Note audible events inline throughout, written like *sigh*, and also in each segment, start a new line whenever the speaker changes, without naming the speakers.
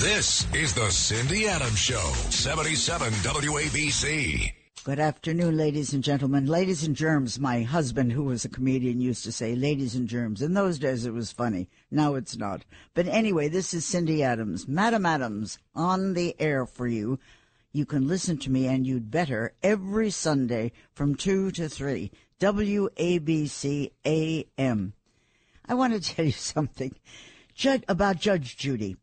This is the Cindy Adams Show, 77 WABC.
Good afternoon, ladies and gentlemen. Ladies and germs, my husband, who was a comedian, used to say, ladies and germs. In those days, it was funny. Now it's not. But anyway, this is Cindy Adams. Madam Adams, on the air for you. You can listen to me, and you'd better, every Sunday from 2 to 3, WABC AM. I want to *laughs* tell you something about Judge Judy.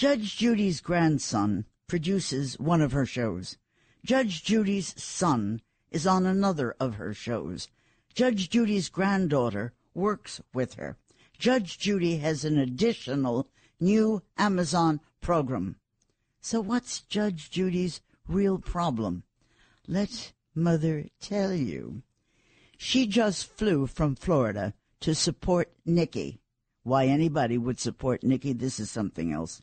Judge Judy's grandson produces one of her shows. Judge Judy's son is on another of her shows. Judge Judy's granddaughter works with her. Judge Judy has an additional new Amazon program. So what's Judge Judy's real problem? Let mother tell you. She just flew from Florida to support Nikki. Why anybody would support Nikki, this is something else.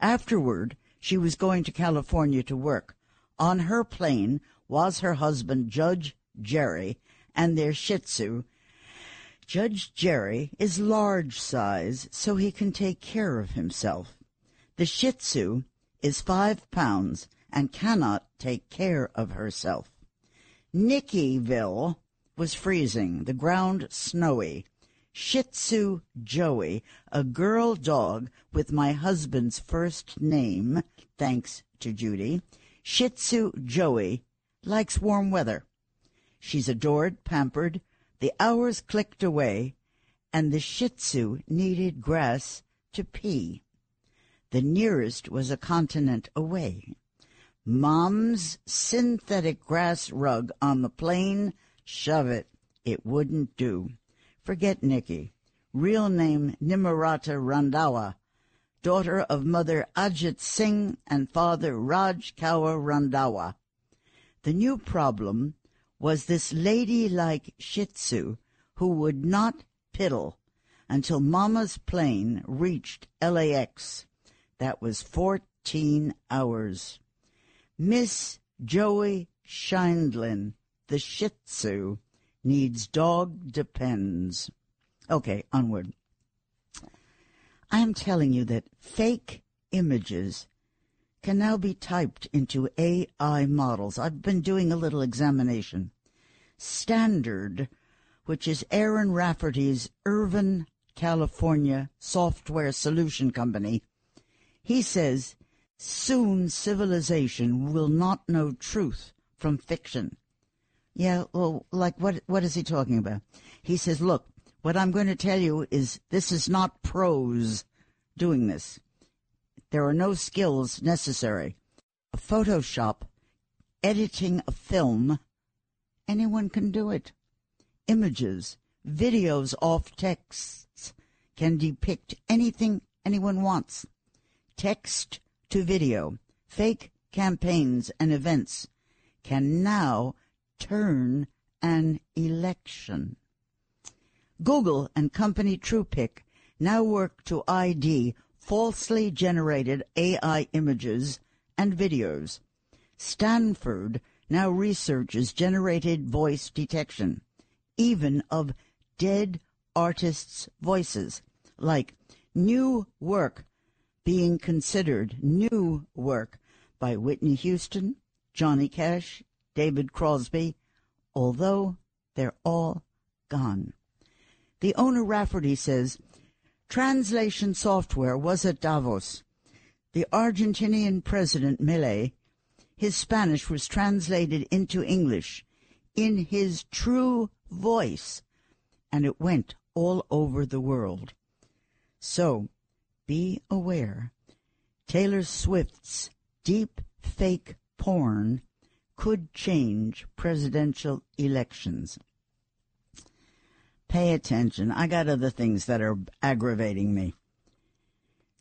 Afterward, she was going to California to work. On her plane was her husband, Judge Jerry, and their Shih Tzu. Judge Jerry is large size, so he can take care of himself. The Shih Tzu is five pounds and cannot take care of herself. Nickyville was freezing, the ground snowy. Shih Tzu Joey, a girl dog with my husband's first name, thanks to Judy, Shih Tzu Joey likes warm weather. She's adored, pampered. The hours clicked away, and the Shih Tzu needed grass to pee. The nearest was a continent away. Mom's synthetic grass rug on the plane, shove it. It wouldn't do. Forget Nikki. Real name Nimarata Randhawa daughter of Mother Ajit Singh and Father Raj Kaur Randhawa. The new problem was this ladylike Shih Tzu who would not piddle until Mama's plane reached LAX. That was 14 hours. Miss Joey Scheindlin, the Shih Tzu, needs dog depends. Okay, onward. I am telling you that fake images can now be typed into AI models. I've been doing a little examination. Standard, which is Aaron Rafferty's Irvine, California software solution company, he says soon civilization will not know truth from fiction. Yeah, well, like what, what is he talking about? He says, look, what I'm going to tell you is this is not pros doing this. There are no skills necessary. Photoshop, editing a film, anyone can do it. Images, videos off texts can depict anything anyone wants. Text to video, fake campaigns and events can now turn an election. Google and company TruePic now work to ID falsely generated AI images and videos. Stanford now researches generated voice detection, even of dead artists' voices, like new work being considered new work by Whitney Houston, Johnny Cash, David Crosby, although they're all gone. The owner Rafferty says translation software was at Davos. The Argentinian president Milei, his Spanish was translated into English in his true voice, and it went all over the world. So, be aware. Taylor Swift's deep fake porn could change presidential elections. Pay attention. I got other things that are aggravating me.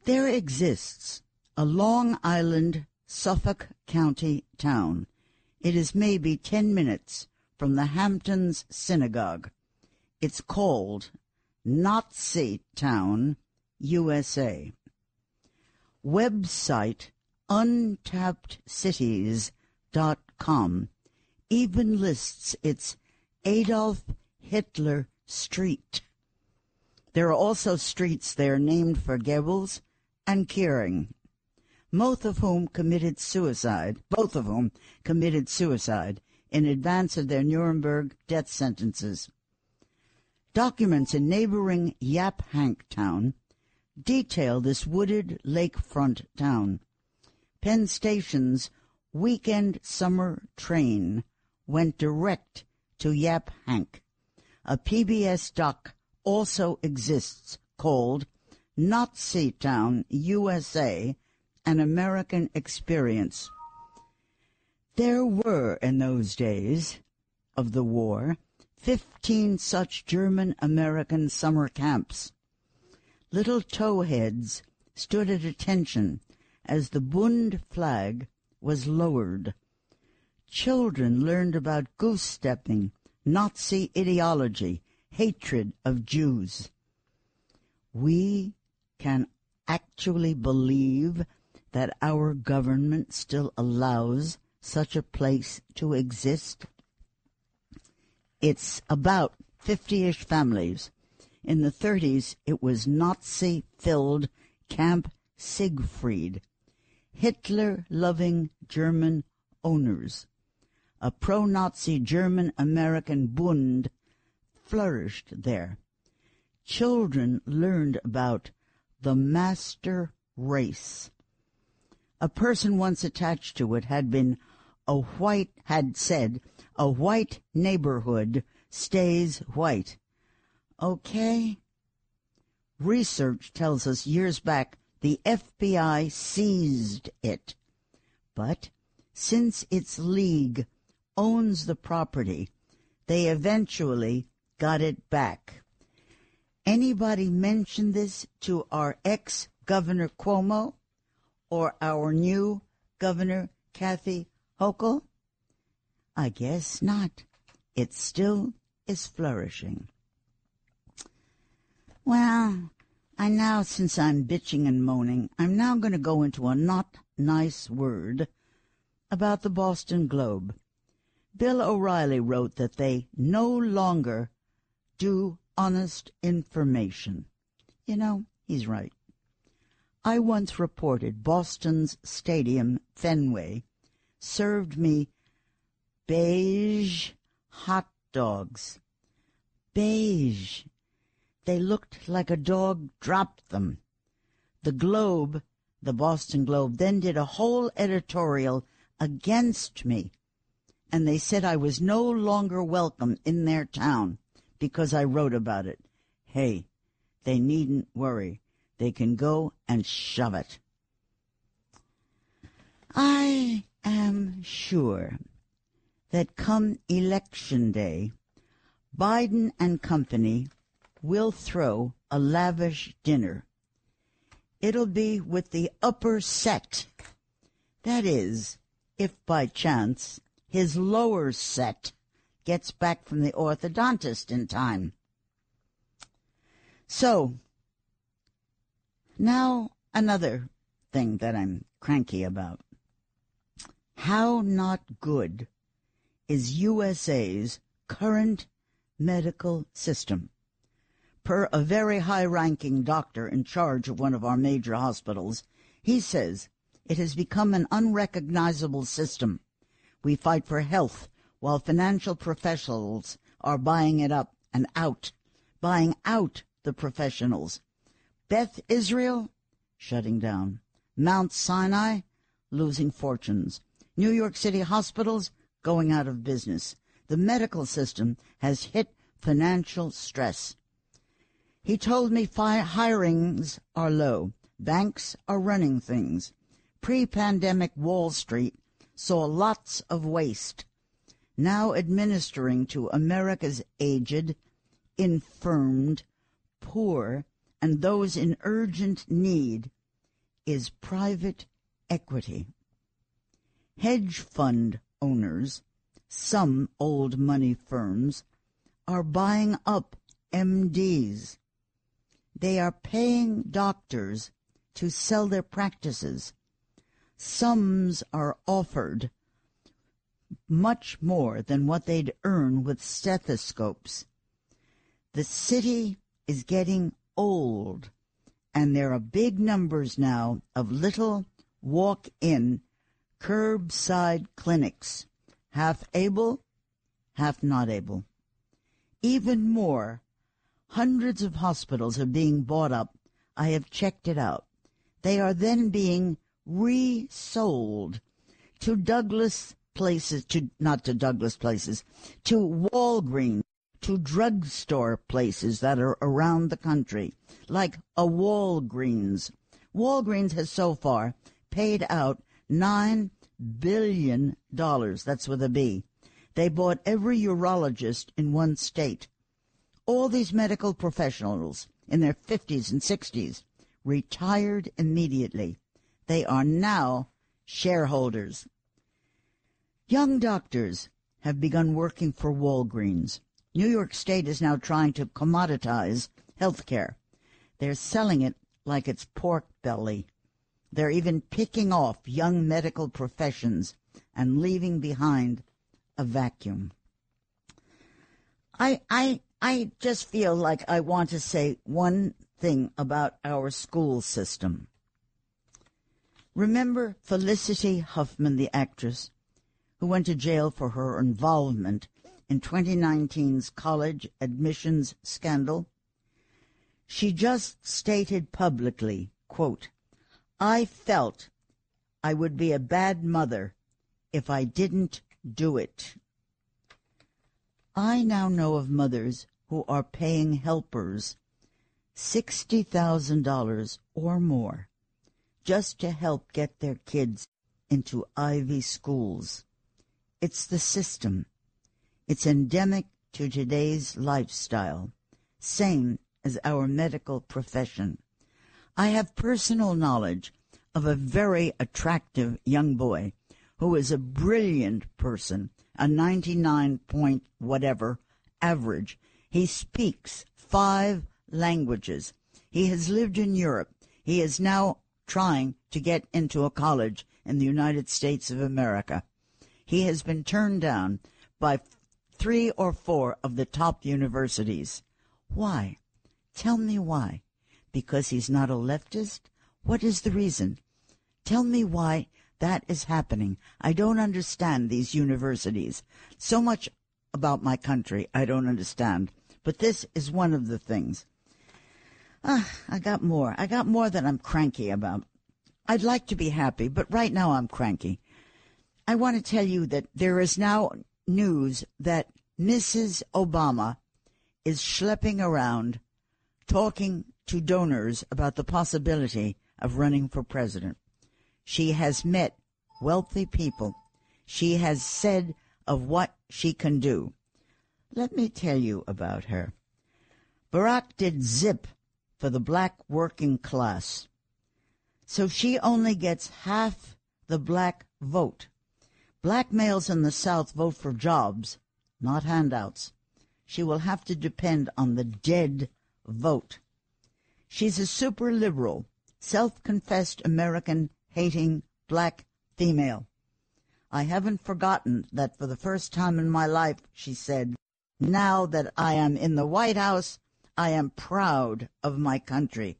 There exists a Long Island, Suffolk County town. It is maybe 10 minutes from the Hamptons Synagogue. It's called Nazi Town, USA. Website untappedcities.com even lists its Adolf Hitler Street. There are also streets there named for Goebbels and Goering. both of whom committed suicide, both of whom committed suicide in advance of their Nuremberg death sentences. Documents in neighboring Yaphank town detail this wooded lakefront town. Penn Station's weekend summer train went direct to Yap Hank. A PBS doc also exists called Nazi Town, USA, an American Experience. There were in those days of the war 15 such German American summer camps. Little towheads stood at attention as the Bund flag was lowered. Children learned about goose stepping, Nazi ideology, hatred of Jews. We can actually believe that our government still allows such a place to exist? It's about 50-ish families. In the 30s, it was Nazi-filled Camp Siegfried. Hitler-loving German owners. A pro-Nazi German-American Bund flourished there. Children learned about the master race. A person once attached to it had been a white, had said, a white neighborhood stays white. Okay? Research tells us years back the FBI seized it. But since its league owns the property, they eventually got it back. Anybody mention this to our ex-Governor Cuomo or our new Governor Kathy Hochul? I guess not. It still is flourishing. Well, I now, since I'm bitching and moaning, I'm now going to go into a not nice word about the Boston Globe. Bill O'Reilly wrote that they no longer do honest information. You know, he's right. I once reported Boston's stadium, Fenway, served me beige hot dogs. Beige. They looked like a dog dropped them. The Globe, the Boston Globe, then did a whole editorial against me, and they said I was no longer welcome in their town because I wrote about it. Hey, they needn't worry. They can go and shove it. I am sure that come election day, Biden and company will throw a lavish dinner. It'll be with the upper set. That is, if by chance his lower set gets back from the orthodontist in time. So, now another thing that I'm cranky about. How not good is USA's current medical system? Per a very high-ranking doctor in charge of one of our major hospitals, he says it has become an unrecognizable system. We fight for health while financial professionals are buying it up and out, buying out the professionals. Beth Israel, shutting down. Mount Sinai, losing fortunes. New York City hospitals, going out of business. The medical system has hit financial stress. He told me fi- hirings are low. Banks are running things. Pre-pandemic Wall Street saw lots of waste now administering to America's aged, infirmed, poor, and those in urgent need is private equity. Hedge fund owners, some old money firms, are buying up MDs. They are paying doctors to sell their practices. Sums are offered much more than what they'd earn with stethoscopes. The city is getting old, and there are big numbers now of little walk in curbside clinics, half able, half not able. Even more, hundreds of hospitals are being bought up. I have checked it out. They are then being resold to Douglas places, to not to Douglas places, to Walgreens, to drugstore places that are around the country, like a Walgreens. Walgreens has so far paid out nine billion dollars. That's with a B. They bought every urologist in one state. All these medical professionals in their 50s and 60s retired immediately. They are now shareholders. Young doctors have begun working for Walgreens. New York State is now trying to commoditize health care. They're selling it like it's pork belly. They're even picking off young medical professions and leaving behind a vacuum. I I I just feel like I want to say one thing about our school system. Remember Felicity Huffman, the actress, who went to jail for her involvement in 2019's college admissions scandal? She just stated publicly, quote, I felt I would be a bad mother if I didn't do it. I now know of mothers who are paying helpers $60,000 or more just to help get their kids into Ivy schools. It's the system. It's endemic to today's lifestyle, same as our medical profession. I have personal knowledge of a very attractive young boy who is a brilliant person, a 99 point whatever average. He speaks five languages. He has lived in Europe. He is now trying to get into a college in the United States of America. He has been turned down by three or four of the top universities. Why? Tell me why. Because he's not a leftist? What is the reason? Tell me why that is happening. I don't understand these universities. So much about my country I don't understand. But this is one of the things. Ah, I got more. I got more that I'm cranky about. I'd like to be happy, but right now I'm cranky. I want to tell you that there is now news that Mrs. Obama is schlepping around talking to donors about the possibility of running for president. She has met wealthy people. She has said of what she can do. Let me tell you about her. Barack did zip for the black working class. So she only gets half the black vote. Black males in the South vote for jobs, not handouts. She will have to depend on the dead vote. She's a super liberal, self confessed American hating black female. I haven't forgotten that for the first time in my life, she said, now that I am in the White House, I am proud of my country.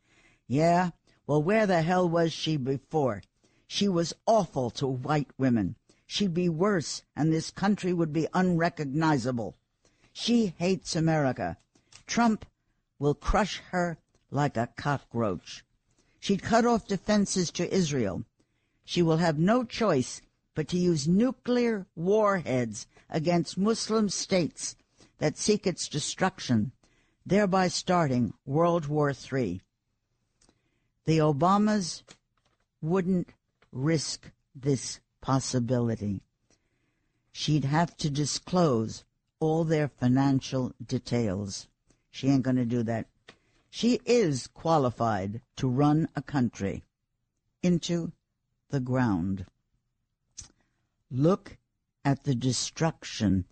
Yeah, well, where the hell was she before? She was awful to white women. She'd be worse, and this country would be unrecognizable. She hates America. Trump will crush her like a cockroach. She'd cut off defenses to Israel. She will have no choice but to use nuclear warheads against Muslim states that seek its destruction, thereby starting World War III. The Obamas wouldn't risk this possibility. She'd have to disclose all their financial details. She ain't going to do that. She is qualified to run a country into the ground. Look at the destruction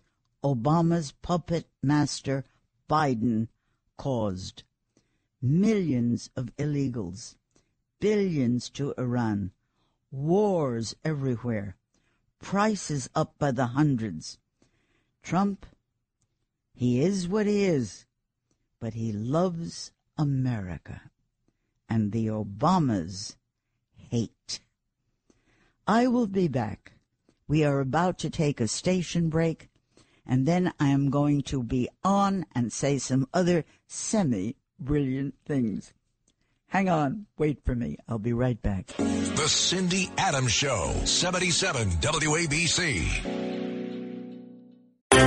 Obama's puppet master Biden caused. Millions of illegals, billions to Iran, wars everywhere, prices up by the hundreds. Trump, he is what he is, but he loves America. And the Obamas hate. I will be back. We are about to take a station break, and then I am going to be on and say some other semi brilliant things. Hang on, wait for me. I'll be right back.
The Cindy Adams Show, 77 WABC.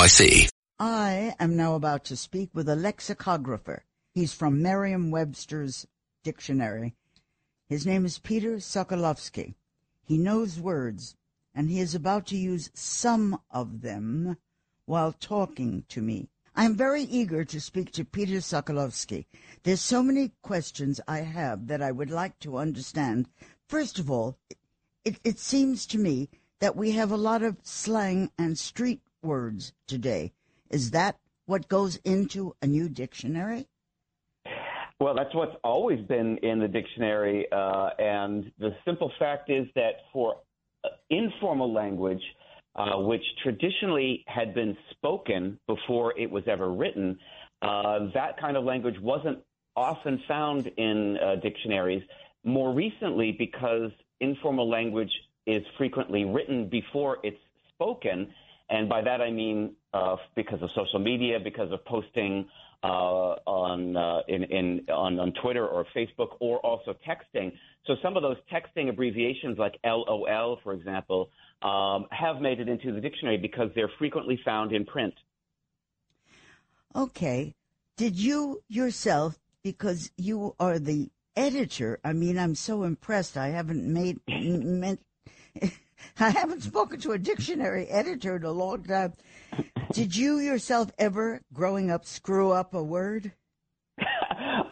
NYC.
I am now about to speak with a lexicographer. He's from Merriam-Webster's dictionary. His name is Peter Sokolowski. He knows words, and he is about to use some of them while talking to me. I am very eager to speak to Peter Sokolowski. There's so many questions I have that I would like to understand. First of all, it, it seems to me that we have a lot of slang and street words today. Is that what goes into a new dictionary?
Well, that's what's always been in the dictionary. Uh, and the simple fact is that for uh, informal language, uh, which traditionally had been spoken before it was ever written, uh, that kind of language wasn't often found in uh, dictionaries. More recently, because informal language is frequently written before it's spoken, and by that I mean uh, because of social media, because of posting uh, on, uh, in, in, on, on Twitter or Facebook, or also texting. So some of those texting abbreviations, like LOL, for example, um, have made it into the dictionary because they're frequently found in print.
Okay. Did you yourself, because you are the editor, I mean, I'm so impressed. I haven't made, meant, I haven't spoken to a dictionary editor in a long time. Did you yourself ever, growing up, screw up a word? *laughs*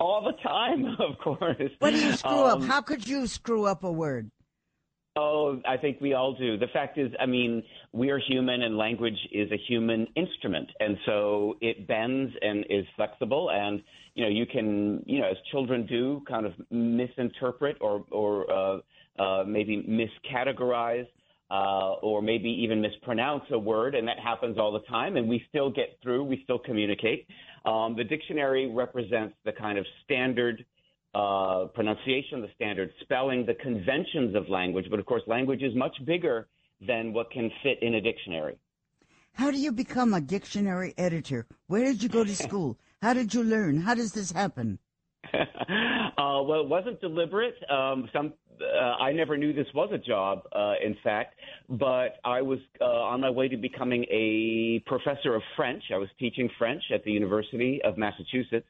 All the time, *laughs* of course.
What do you screw um, up? How could you screw up a word?
Oh, I think we all do. The fact is, I mean, we are human and language is a human instrument. And so it bends and is flexible. And, you know, you can, you know, as children do, kind of misinterpret or, or uh, uh, maybe miscategorize uh, or maybe even mispronounce a word, and that happens all the time, and we still get through, we still communicate. Um, the dictionary represents the kind of standard uh, pronunciation, the standard spelling, the conventions of language, but of course, language is much bigger than what can fit in a dictionary.
How do you become a dictionary editor? Where did you go to *laughs* school? How did you learn? How does this happen? *laughs*
uh, well, it wasn't deliberate. Um, some uh, I never knew this was a job, uh, in fact, but I was uh, on my way to becoming a professor of French. I was teaching French at the University of Massachusetts,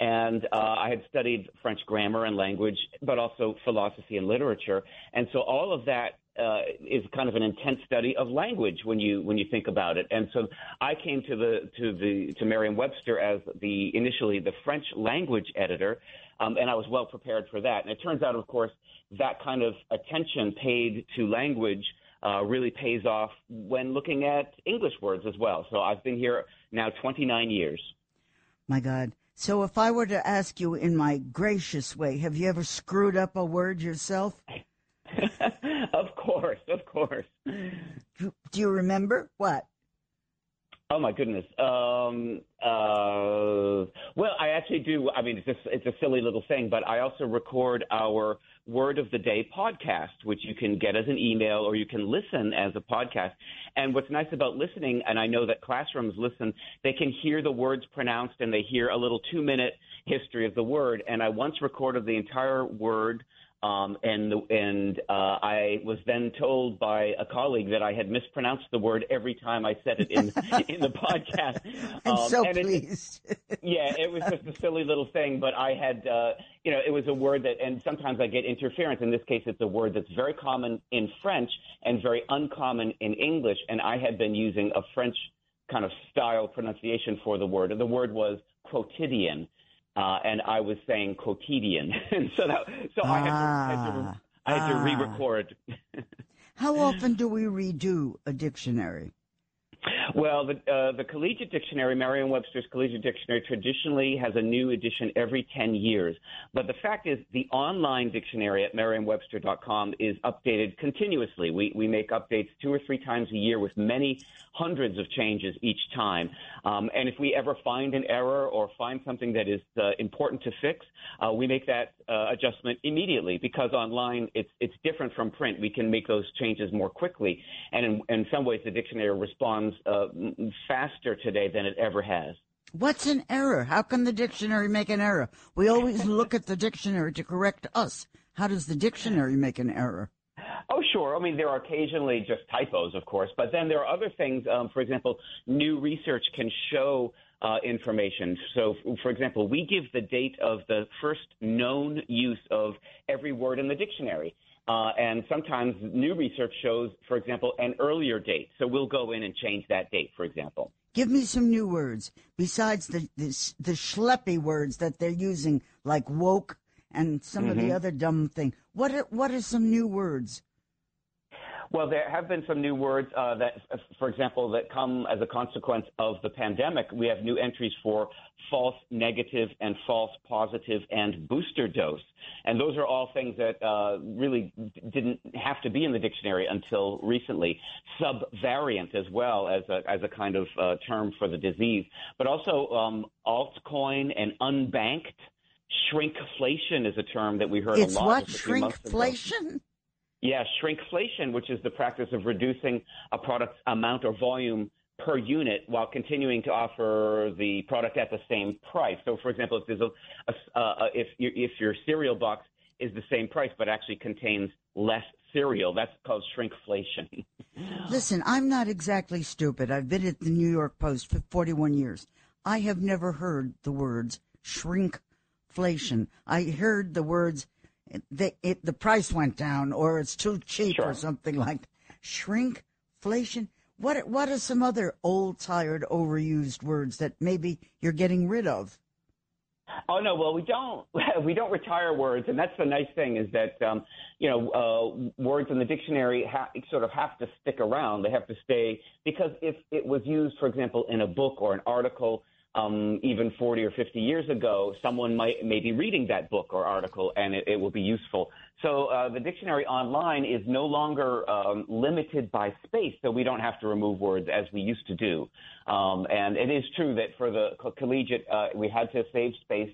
and uh, I had studied French grammar and language, but also philosophy and literature. And so all of that uh, is kind of an intense study of language when you when you think about it. And so I came to the to the to Merriam-Webster as the initially the French language editor, um, and I was well prepared for that. And it turns out, of course, that kind of attention paid to language uh, really pays off when looking at English words as well. So I've been here now 29 years.
My God. So if I were to ask you in my gracious way, have you ever screwed up a word yourself? *laughs*
of course, of course.
Do, you remember what?
Oh my goodness. Um, uh, well, I actually do. I mean, it's just, it's a silly little thing, but I also record our Word of the Day podcast, which you can get as an email or you can listen as a podcast. And what's nice about listening, and I know that classrooms listen, they can hear the words pronounced and they hear a little two minute history of the word. And I once recorded the entire word um, and and uh, I was then told by a colleague that I had mispronounced the word every time I said it in *laughs* in the podcast.
I'm um, so pleased.
It, *laughs* yeah, it was just a silly little thing, but I had uh, you know it was a word that, and sometimes I get interference. In this case, it's a word that's very common in French and very uncommon in English, and I had been using a French kind of style pronunciation for the word, and the word was quotidian uh, and I was saying quotidian, *laughs* and so that so ah. I, had to, I, had to, I had to ah. re-record. *laughs*
How often do we redo a dictionary?
Well, the, uh, the Collegiate Dictionary, Merriam-Webster's Collegiate Dictionary, traditionally has a new edition every 10 years. But the fact is, the online dictionary at merriam-webster.com is updated continuously. We, we make updates two or three times a year with many hundreds of changes each time. Um, and if we ever find an error or find something that is uh, important to fix, uh, we make that uh, adjustment immediately because online it's, it's different from print. We can make those changes more quickly. And in, in some ways, the dictionary responds uh, faster today than it ever has.
What's an error? How can the dictionary make an error? We always *laughs* look at the dictionary to correct us. How does the dictionary make an error?
Oh, sure. I mean, there are occasionally just typos, of course, but then there are other things. Um, for example, new research can show uh, information. So, for example, we give the date of the first known use of every word in the dictionary. Uh, and sometimes new research shows, for example, an earlier date. So we'll go in and change that date, for example.
Give me some new words besides the the, the schleppy words that they're using, like woke and some mm-hmm. of the mm-hmm. other dumb thing. What are, what are some new words?
Well, there have been some new words uh, that, for example, that come as a consequence of the pandemic. We have new entries for false negative and false positive and booster dose. And those are all things that uh, really didn't have to be in the dictionary until recently. Subvariant as well as a, as a kind of uh, term for the disease, but also um, altcoin and unbanked. Shrinkflation is a term that we heard
it's
a
lot. It's what shrinkflation?
Yeah, shrinkflation, which is the practice of reducing a product's amount or volume per unit while continuing to offer the product at the same price. So, for example, if there's a, a uh, if you, if your cereal box is the same price but actually contains less cereal, that's called shrinkflation. *laughs*
Listen, I'm not exactly stupid. I've been at the New York Post for 41 years. I have never heard the words shrinkflation. I heard the words the, it, the price went down or it's too cheap sure. or something like shrinkflation. What what are some other old, tired, overused words that maybe you're getting rid of?
Oh no, well we don't *laughs* we don't retire words, and that's the nice thing is that um, you know uh, words in the dictionary ha- sort of have to stick around. They have to stay because if it was used, for example, in a book or an article um, even 40 or 50 years ago, someone might may be reading that book or article, and it, it will be useful. So uh, the dictionary online is no longer um, limited by space, so we don't have to remove words as we used to do. Um, and it is true that for the collegiate, uh, we had to save space,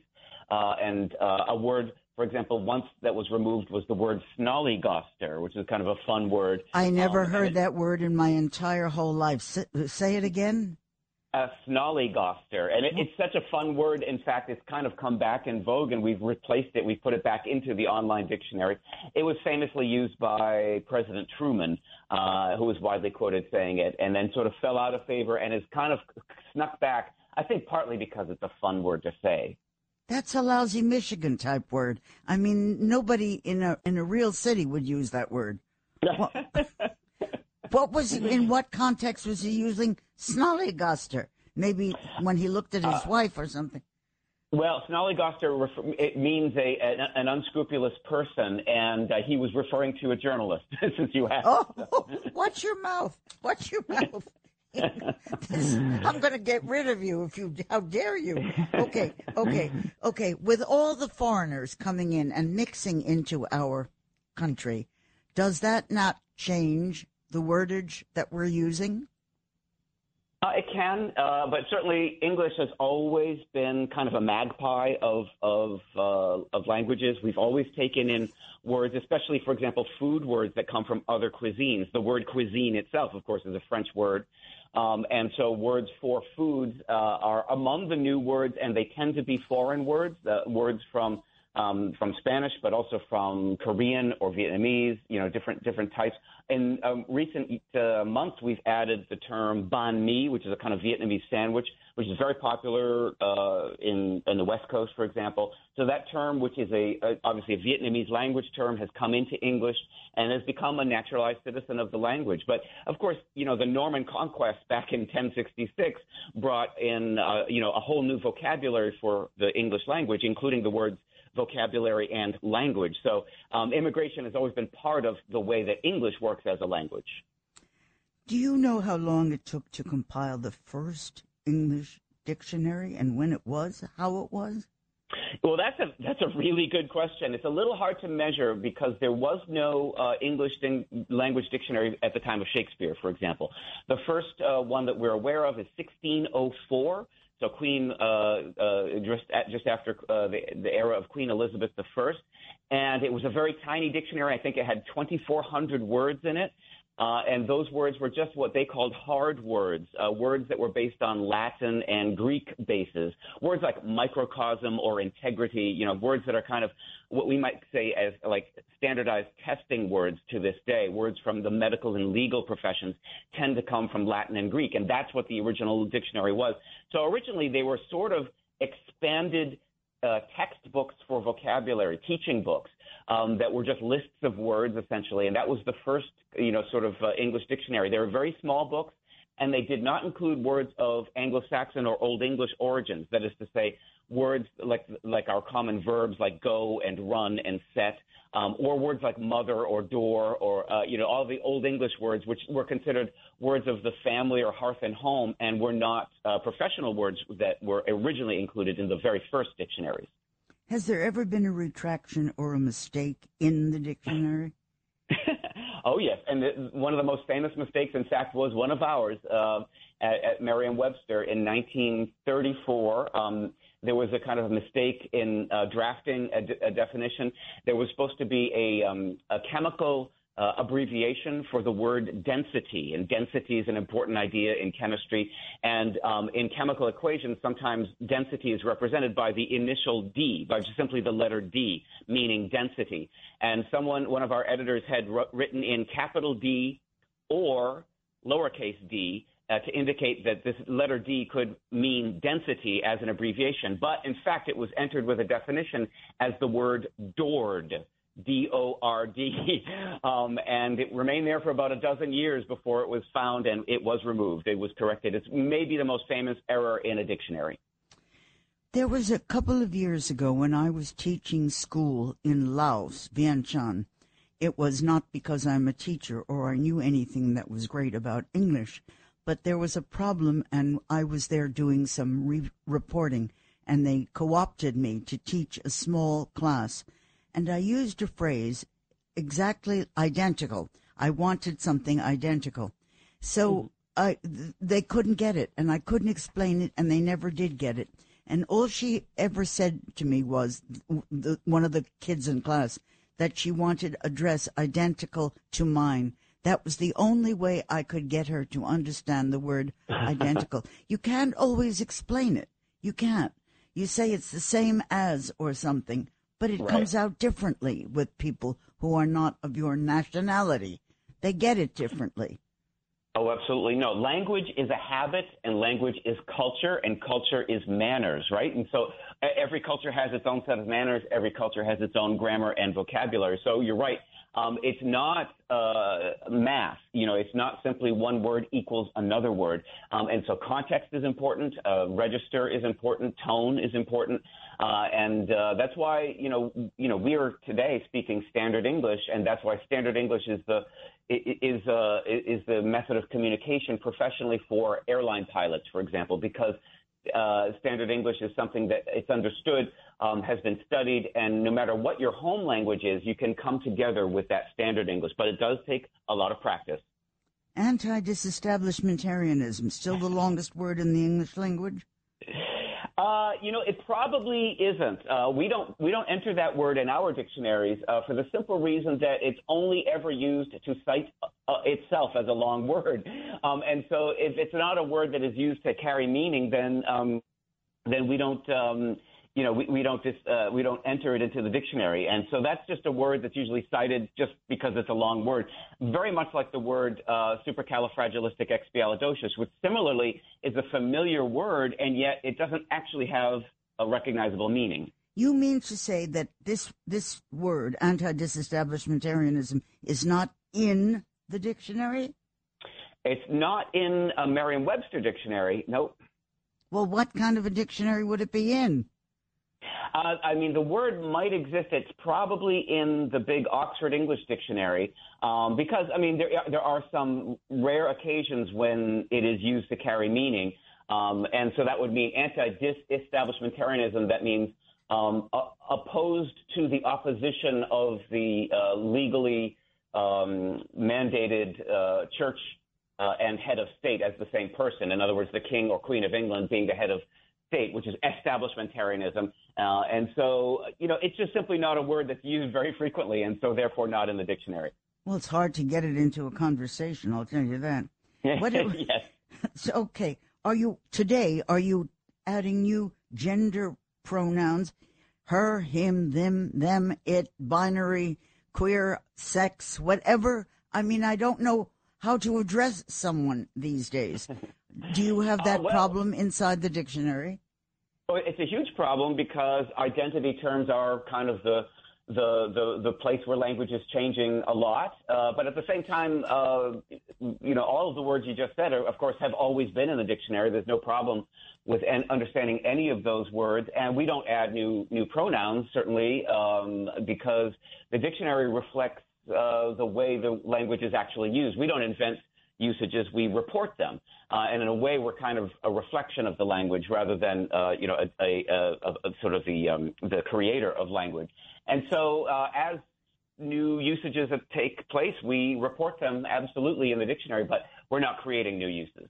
uh, and uh, a word. For example, once that was removed was the word snollygoster, which is kind of a fun word.
I never um, heard that word in my entire whole life. say it again
a snollygoster. And it, it's such a fun word. In fact, it's kind of come back in vogue and we've replaced it. We've put it back into the online dictionary. It was famously used by President Truman, uh, who was widely quoted saying it, and then sort of fell out of favor and has kind of snuck back, I think partly because it's a fun word to say.
That's a lousy Michigan type word. I mean, nobody in a in a real city would use that word. *laughs* What was he, in what context was he using snollygoster? Maybe when he looked at his uh, wife or something.
Well, snollygoster it means a an, an unscrupulous person, and uh, he was referring to a journalist. *laughs* since you asked.
Oh, *laughs* watch your mouth! Watch your mouth! *laughs* this, I'm going to get rid of you if you. How dare you? Okay, okay, okay. With all the foreigners coming in and mixing into our country, does that not change the wordage that we're using?
Uh, it can, uh, but certainly English has always been kind of a magpie of of uh, of languages. We've always taken in words, especially, for example, food words that come from other cuisines. The word cuisine itself, of course, is a French word, um, and so words for foods uh, are among the new words, and they tend to be foreign words, words from um, from Spanish, but also from Korean or Vietnamese, you know, different different types. In um, recent uh, months, we've added the term banh mi, which is a kind of Vietnamese sandwich, which is very popular uh, in in the West Coast, for example. So that term, which is a, a obviously a Vietnamese language term, has come into English and has become a naturalized citizen of the language. But of course, you know, the Norman conquest back in 1066 brought in, uh, you know, a whole new vocabulary for the English language, including the words vocabulary and language. So um, immigration has always been part of the way that English works as a language.
Do you know how long it took to compile the first English dictionary and when it was, how it was?
Well, that's a that's a really good question. It's a little hard to measure because there was no uh, English language dictionary at the time of Shakespeare, for example. The first uh, one that we're aware of is 1604. So Queen, uh, uh, just at, just after uh, the, the era of Queen Elizabeth I, and it was a very tiny dictionary. I think it had 2,400 words in it. Uh, and those words were just what they called hard words, uh, words that were based on Latin and Greek bases. Words like microcosm or integrity, you know, words that are kind of what we might say as like standardized testing words to this day. Words from the medical and legal professions tend to come from Latin and Greek, and that's what the original dictionary was. So originally they were sort of expanded uh, textbooks for vocabulary, teaching books um, that were just lists of words essentially, and that was the first, you know, sort of uh, English dictionary. They were very small books, and they did not include words of Anglo-Saxon or Old English origins. That is to say, words like like our common verbs like go and run and set, um, or words like mother or door, or uh, you know all the Old English words which were considered words of the family or hearth and home, and were not uh, professional words that were originally included in the very first dictionaries.
Has there ever been a retraction or a mistake in the dictionary? *laughs* *laughs*
oh yes, and the, one of the most famous mistakes, in fact, was one of ours uh, at, at Merriam-Webster in 1934. Um, there was a kind of a mistake in uh, drafting a, de- a, definition. There was supposed to be a, um, a chemical uh, abbreviation for the word density, and density is an important idea in chemistry. And um, in chemical equations, sometimes density is represented by the initial D, by just simply the letter D, meaning density. And someone, one of our editors, had written in capital D or lowercase d uh, to indicate that this letter D could mean density as an abbreviation, but in fact it was entered with a definition as the word dord. D O R D, *laughs* um, and it remained there for about a dozen years before it was found and it was removed. It was corrected. It's maybe the most famous error in a dictionary.
There was a couple of years ago when I was teaching school in Laos, Vientiane. It was not because I'm a teacher or I knew anything that was great about English, but there was a problem and I was there doing some re- reporting and they co-opted me to teach a small class and I used a phrase exactly identical. I wanted something identical. So mm. I, th- they couldn't get it, and I couldn't explain it, and they never did get it. And all she ever said to me was, the, one of the kids in class, that she wanted a dress identical to mine. That was the only way I could get her to understand the word *laughs* identical. you can't always explain it. You can't. You say it's the same as or something, but it right. comes out differently with people who are not of your nationality. They get it differently.
Oh, absolutely. No, language is a habit and language is culture and culture is manners, right? And so every culture has its own set of manners. Every culture has its own grammar and vocabulary. So you're right. Um, it's not uh, math. You know, it's not simply one word equals another word. Um, and so context is important. Uh, register is important. Tone is important. Uh, and uh, that's why you know you know we are today speaking standard English, and that's why standard English is the is uh, is the method of communication professionally for airline pilots, for example, because uh, standard English is something that it's understood, um, has been studied, and no matter what your home language is, you can come together with that standard English. But it does take a lot of practice.
Anti-disestablishmentarianism, still the longest word in the English language? *laughs*
Uh, you know, it probably isn't. Uh, we don't we don't enter that word in our dictionaries uh, for the simple reason that it's only ever used to cite uh, itself as a long *laughs* word. Um, and so, if it's not a word that is used to carry meaning, then um, then we don't. Um, you know, we, we don't just uh, we don't enter it into the dictionary, and so that's just a word that's usually cited just because it's a long word. Very much like the word uh, supercalifragilisticexpialidocious, which similarly is a familiar word, and yet it doesn't actually have a recognizable meaning.
You mean to say that this this word anti-disestablishmentarianism is not in the dictionary?
It's not in a Merriam-Webster dictionary. Nope.
Well, what kind of a dictionary would it be in?
Uh, I mean, the word might exist. It's probably in the big Oxford English Dictionary um, because, I mean, there, there are some rare occasions when it is used to carry meaning. Um, and so that would mean anti-establishmentarianism. That means um, opposed to the opposition of the uh, legally um, mandated uh, church uh, and head of state as the same person. In other words, the king or queen of England being the head of state, which is establishmentarianism. Uh, and so, you know, it's just simply not a word that's used very frequently, and so therefore not in the dictionary.
Well, it's hard to get it into a conversation. I'll tell you that. *laughs*
What yes. *laughs*
So, okay, are you today? Are you adding new gender pronouns? Her, him, them, them, it, binary, queer, sex, whatever. I mean, I don't know how to address someone these days. *laughs* Do you have that uh, well, problem inside the dictionary?
It's a huge problem because identity terms are kind of the the the, the place where language is changing a lot. Uh, but at the same time, uh, you know, all of the words you just said, are, of course, have always been in the dictionary. There's no problem with en- understanding any of those words, and we don't add new new pronouns certainly um, because the dictionary reflects uh, the way the language is actually used. We don't invent usages, we report them. Uh, and in a way, we're kind of a reflection of the language rather than, uh, you know, a, a, a, a, sort of the, um, the creator of language. And so uh, as new usages that take place, we report them absolutely in the dictionary, but we're not creating new uses.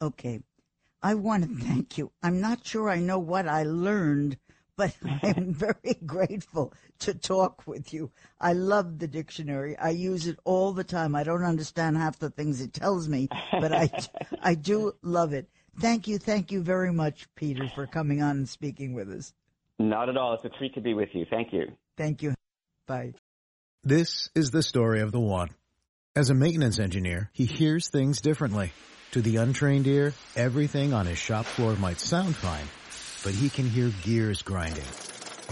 Okay. I want to thank you. I'm not sure I know what I learned but *laughs* I'm very grateful to talk with you. I love the dictionary. I use it all the time. I don't understand half the things it tells me, but I, *laughs* I do love it. Thank you. Thank you very much, Peter, for coming on and speaking with us.
Not at all. It's a treat to be with you. Thank you.
Thank you. Bye.
This is the story of the one. As a maintenance engineer, he hears things differently. To the untrained ear, everything on his shop floor might sound fine but he can hear gears grinding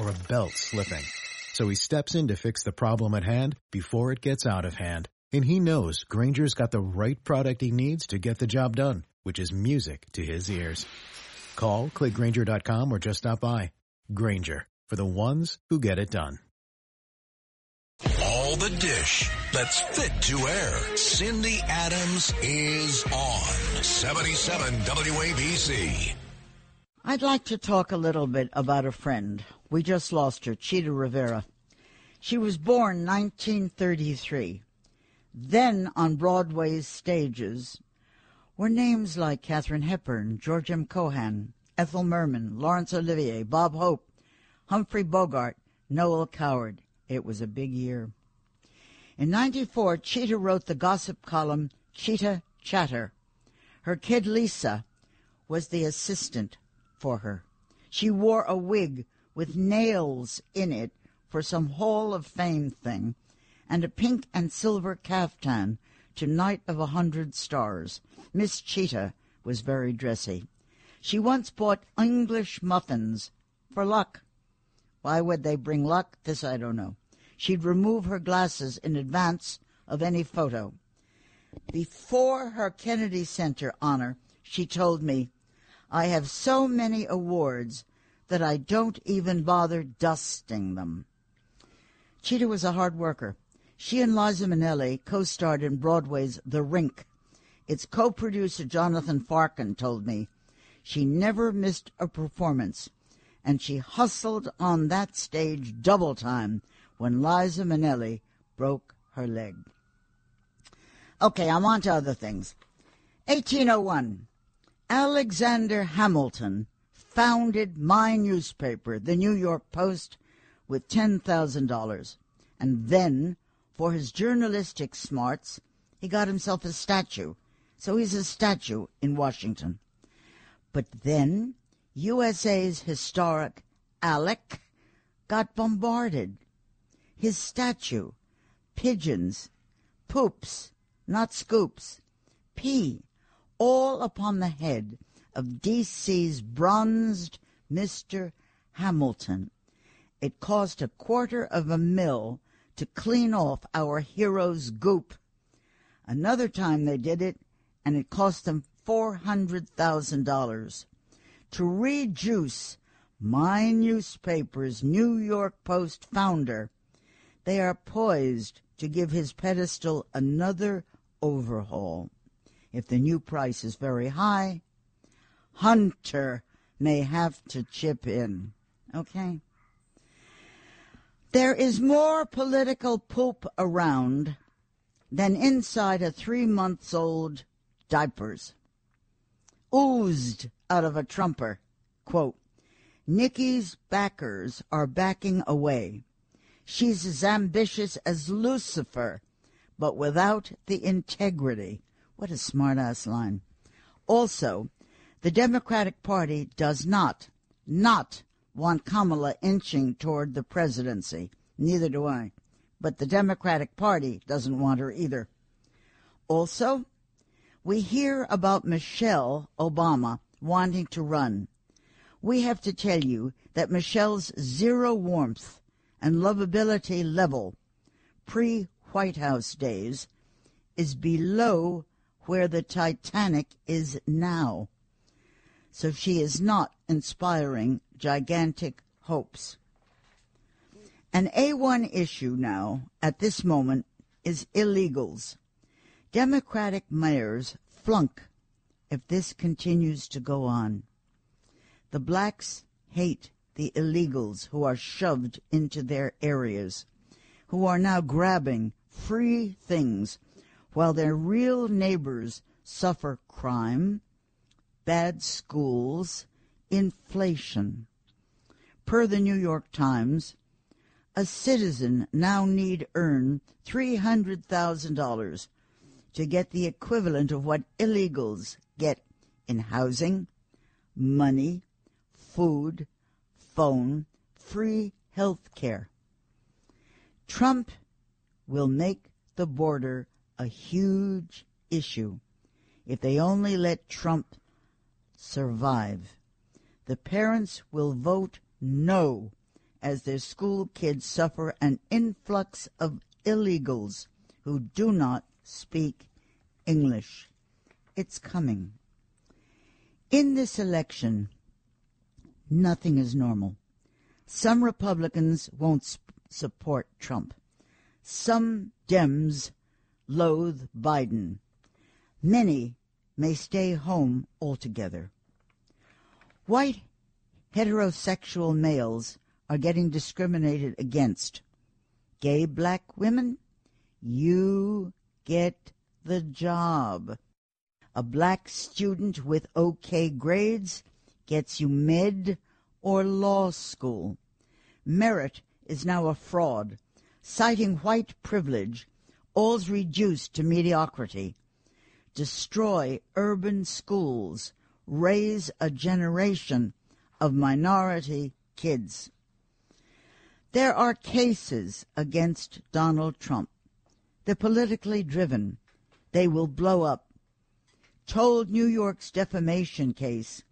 or a belt slipping. So he steps in to fix the problem at hand before it gets out of hand. And he knows Grainger's got the right product he needs to get the job done, which is music to his ears. Call, clickgrainger.com, or just stop by. Granger, for the ones who get it done.
All the dish that's fit to air. Cindy Adams is on 77 WABC.
I'd like to talk a little bit about a friend. We just lost her, Chita Rivera. She was born 1933. Then on Broadway's stages were names like Katharine Hepburn, George M. Cohan, Ethel Merman, Laurence Olivier, Bob Hope, Humphrey Bogart, Noel Coward. It was a big year. In 94, Chita wrote the gossip column Chita Chatter. Her kid Lisa was the assistant for her. She wore a wig with nails in it for some Hall of Fame thing, and a pink and silver caftan to Night of a Hundred Stars. Miss Chita was very dressy. She once bought English muffins for luck. Why would they bring luck? This I don't know. She'd remove her glasses in advance of any photo. Before her Kennedy Center honor, she told me, I have so many awards that I don't even bother dusting them. Chita was a hard worker. She and Liza Minnelli co-starred in Broadway's The Rink. Its co-producer Jonathan Farkin told me she never missed a performance, and she hustled on that stage double time when Liza Minnelli broke her leg. Okay, I'm on to other things. 1801. Alexander Hamilton founded my newspaper, the New York Post, with $10,000. And then, for his journalistic smarts, he got himself a statue. So he's a statue in Washington. But then, USA's historic Alec got bombarded. His statue, pigeons, poops, not scoops, pee, all upon the head of D.C.'s bronzed Mr. Hamilton. It cost a quarter of a mill to clean off our hero's goop. Another time they did it, and it cost them $400,000 to rejuice my newspaper's New York Post founder, they are poised to give his pedestal another overhaul. If the new price is very high, Hunter may have to chip in. Okay? There is more political poop around than inside a three months old diapers. Oozed out of a trumper. Quote, Nikki's backers are backing away. She's as ambitious as Lucifer, but without the integrity. What a smart ass line. Also, the Democratic Party does not, not want Kamala inching toward the presidency. Neither do I. But the Democratic Party doesn't want her either. Also, we hear about Michelle Obama wanting to run. We have to tell you that Michelle's zero warmth and lovability level pre White House days is below where the Titanic is now. So she is not inspiring gigantic hopes. An A1 issue now, at this moment, is illegals. Democratic mayors flunk if this continues to go on. The blacks hate the illegals who are shoved into their areas, who are now grabbing free things while their real neighbors suffer crime, bad schools, inflation. Per the New York Times, a citizen now need earn $300,000 to get the equivalent of what illegals get in housing, money, food, phone, free health care. Trump will make the border a huge issue if they only let Trump survive. The parents will vote no as their school kids suffer an influx of illegals who do not speak English. It's coming. In this election, nothing is normal. Some Republicans won't sp- support Trump. Some Dems loathe Biden. Many may stay home altogether. White heterosexual males are getting discriminated against. Gay black women, you get the job. A black student with okay grades gets you med or law school. Merit is now a fraud. Citing white privilege, all's reduced to mediocrity. Destroy urban schools. Raise a generation of minority kids. There are cases against Donald Trump. They're politically driven. They will blow up. Told New York's defamation case,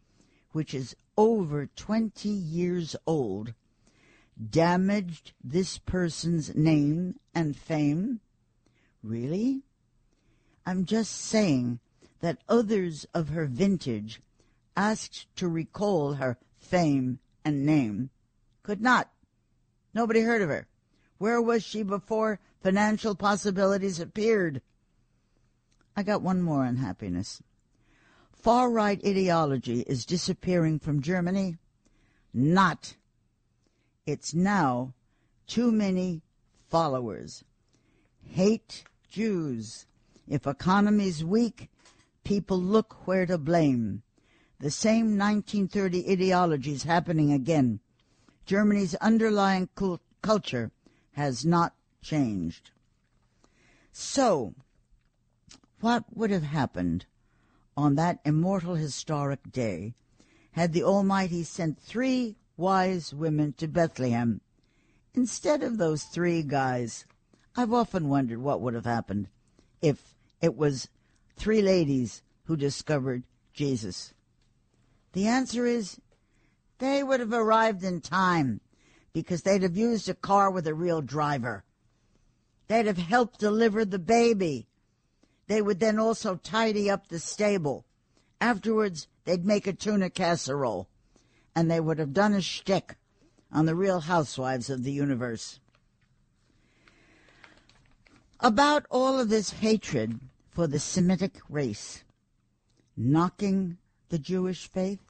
which is over 20 years old, damaged this person's name and fame? Really? I'm just saying that others of her vintage, asked to recall her fame and name, could not. Nobody heard of her. Where was she before financial possibilities appeared? I got one more unhappiness. Far right ideology is disappearing from Germany? Not. It's now too many followers. Hate Jews. If economy's weak, people look where to blame. The same 1930 ideology is happening again. Germany's underlying culture has not changed. So, what would have happened on that immortal historic day had the Almighty sent three wise women to Bethlehem instead of those three guys? I've often wondered what would have happened if it was three ladies who discovered Jesus. The answer is they would have arrived in time because they'd have used a car with a real driver. They'd have helped deliver the baby. They would then also tidy up the stable. Afterwards, they'd make a tuna casserole. and they would have done a shtick on the real housewives of the universe. About all of this hatred for the Semitic race, knocking the Jewish faith,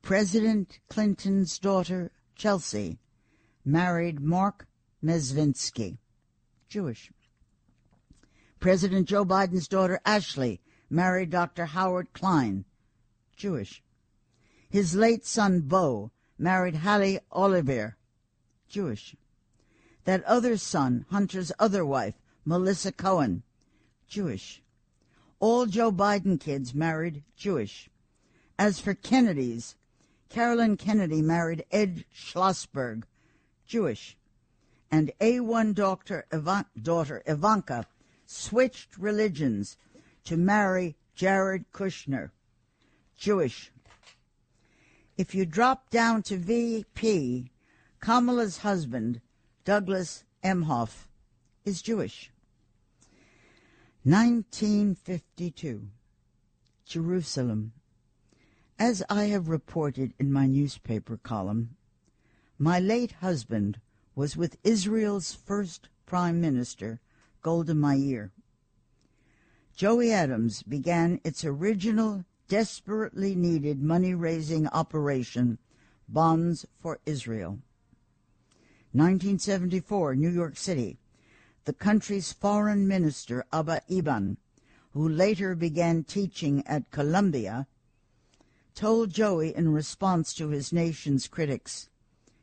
President Clinton's daughter, Chelsea, married Marc Mezvinsky, Jewish. President Joe Biden's daughter, Ashley, married Dr. Howard Klein, Jewish. His late son, Beau, married Hallie Oliver, Jewish. That other son, Hunter's other wife, Melissa Cohen, Jewish. All Joe Biden kids married Jewish. As for Kennedy's, Caroline Kennedy married Ed Schlossberg, Jewish. And A1 doctor Ivan- daughter Ivanka switched religions to marry Jared Kushner, Jewish. If you drop down to VP, Kamala's husband, Douglas Emhoff, is Jewish. 1952, Jerusalem. As I have reported in my newspaper column, my late husband was with Israel's first prime minister, Golda Meir. Joey Adams began its original, desperately needed money raising operation, Bonds for Israel. 1974, New York City. The country's foreign minister, Abba Eban, who later began teaching at Columbia, told Joey in response to his nation's critics,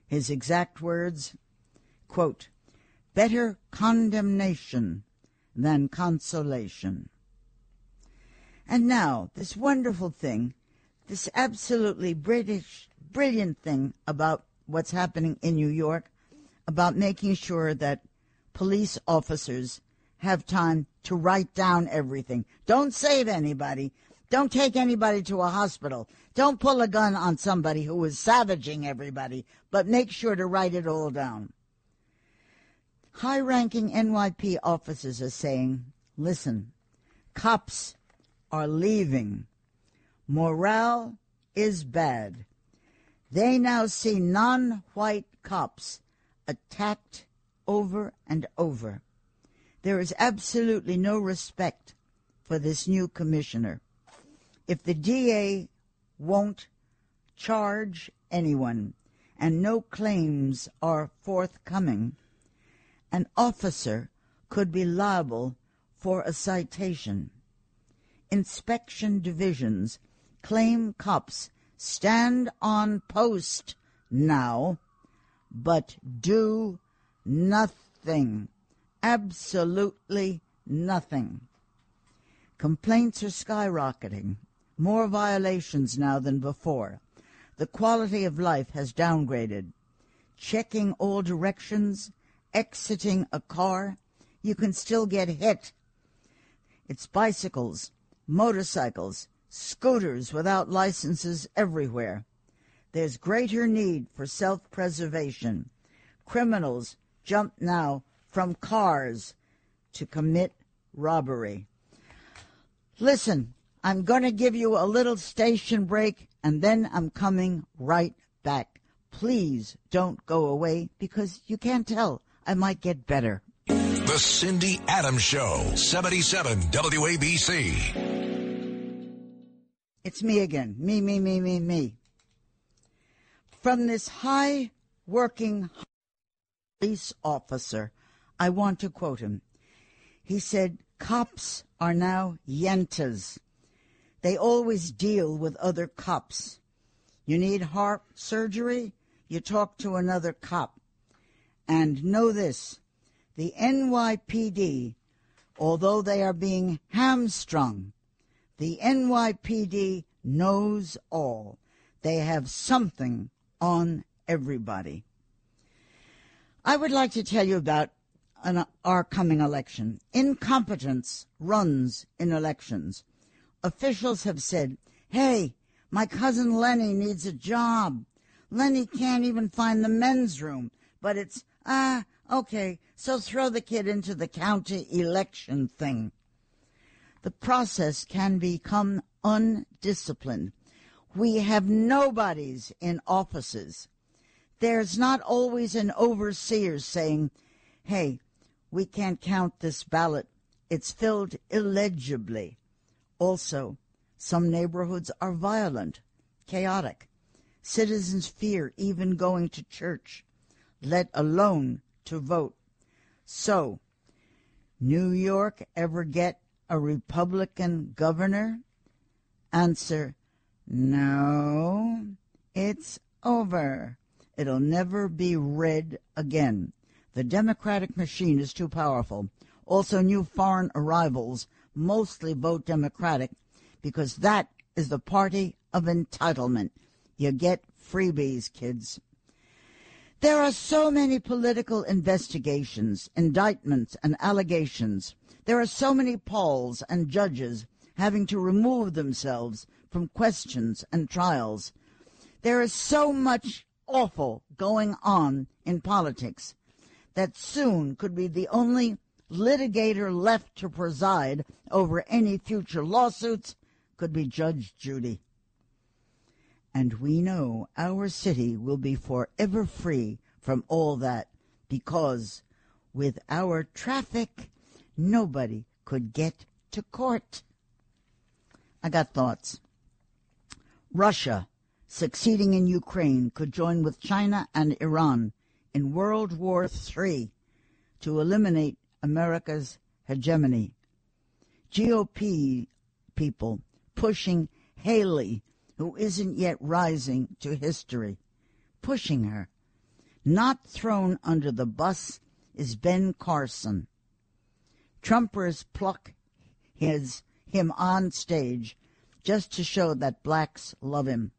his exact words, quote, better condemnation than consolation. And now, this wonderful thing, this absolutely British, brilliant thing about what's happening in New York, about making sure that police officers have time to write down everything. Don't save anybody. Don't take anybody to a hospital. Don't pull a gun on somebody who is savaging everybody, but make sure to write it all down. High ranking NYP officers are saying, listen, cops are leaving. Morale is bad. They now see non white cops attacked over and over. There is absolutely no respect for this new commissioner. If the DA won't charge anyone and no claims are forthcoming, an officer could be liable for a citation. Inspection divisions claim cops stand on post now, but do nothing. Absolutely nothing. Complaints are skyrocketing. More violations now than before. The quality of life has downgraded. Checking all directions, exiting a car, you can still get hit. It's bicycles, motorcycles, scooters without licenses everywhere. There's greater need for self preservation. Criminals jump now from cars to commit robbery. Listen, I'm going to give you a little station break and then I'm coming right back. Please don't go away because you can't tell. I might get better.
The Cindy Adams Show, 77 WABC.
It's me again. Me, me, me, me, me. From this high working police officer, I want to quote him. He said, Cops are now yentas. They always deal with other cops. You need heart surgery? You talk to another cop. And know this the NYPD, although they are being hamstrung, the NYPD knows all. They have something on everybody. I would like to tell you about an, our coming election. Incompetence runs in elections. Officials have said, hey, my cousin Lenny needs a job. Lenny can't even find the men's room, but it's, ah, okay, so throw the kid into the county election thing. The process can become undisciplined. We have nobodies in offices. There's not always an overseer saying, hey, we can't count this ballot. It's filled illegibly. Also, some neighborhoods are violent, chaotic. Citizens fear even going to church, let alone to vote. So, New York ever get a Republican governor? Answer, no, it's over. It'll never be red again. The Democratic machine is too powerful. Also, new foreign arrivals mostly vote Democratic because that is the party of entitlement. You get freebies, kids. There are so many political investigations, indictments, and allegations. There are so many polls and judges having to remove themselves from questions and trials. There is so much awful going on in politics that soon could be the only litigator left to preside over any future lawsuits could be Judge Judy and we know our city will be forever free from all that because with our traffic, nobody could get to court. I got thoughts. Russia, succeeding in Ukraine, could join with China and Iran in World War III to eliminate America's hegemony. GOP people pushing Haley who isn't yet rising to history, pushing her. Not thrown under the bus is Ben Carson. Trumpers pluck his him on stage just to show that blacks love him.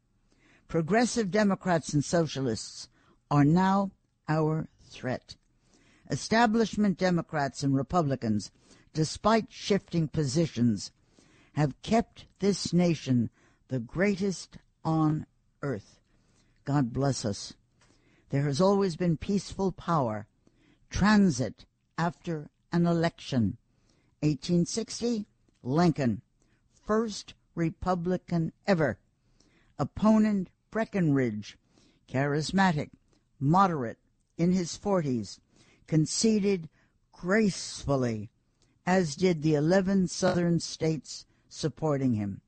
Progressive Democrats and socialists are now our threat. Establishment Democrats and Republicans, despite shifting positions, have kept this nation the greatest on earth. God bless us. There has always been peaceful power, transit after an election. 1860, Lincoln, first Republican ever. Opponent Breckinridge, charismatic, moderate, in his 40s, conceded gracefully, as did the 11 southern states supporting him.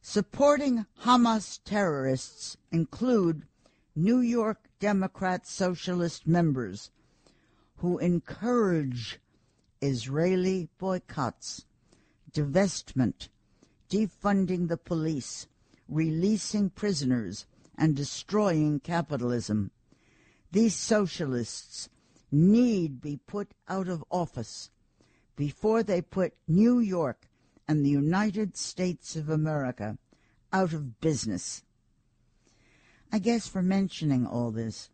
Supporting Hamas terrorists include New York Democrat Socialist members who encourage Israeli boycotts, divestment, defunding the police, releasing prisoners, and destroying capitalism. These socialists need be put out of office before they put New York and the United States of America out of business. I guess for mentioning all this,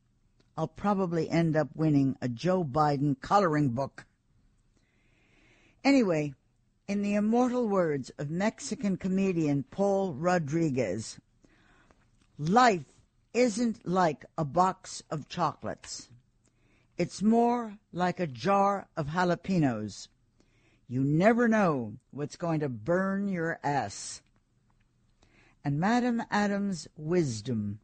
I'll probably end up winning a Joe Biden coloring book. Anyway, in the immortal words of Mexican comedian Paul Rodriguez, life isn't like a box of chocolates. It's more like a jar of jalapenos you never know what's going to burn your ass. And Madam Adams' wisdom,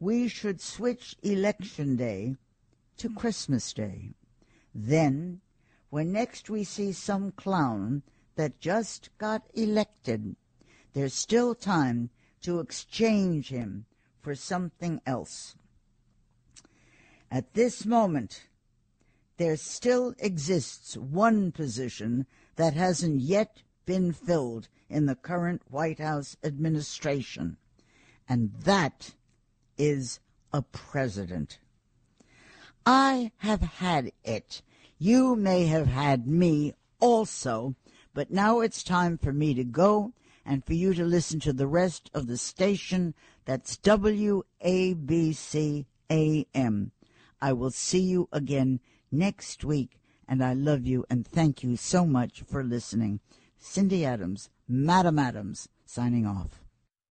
we should switch election day to Christmas Day. Then, when next we see some clown that just got elected, there's still time to exchange him for something else. At this moment, there still exists one position that hasn't yet been filled in the current White House administration, and that is a president. I have had it. You may have had me also, but now it's time for me to go and for you to listen to the rest of the station that's WABC AM. I will see you again next week. And I love you and thank you so much for listening. Cindy Adams, Madam Adams, signing off.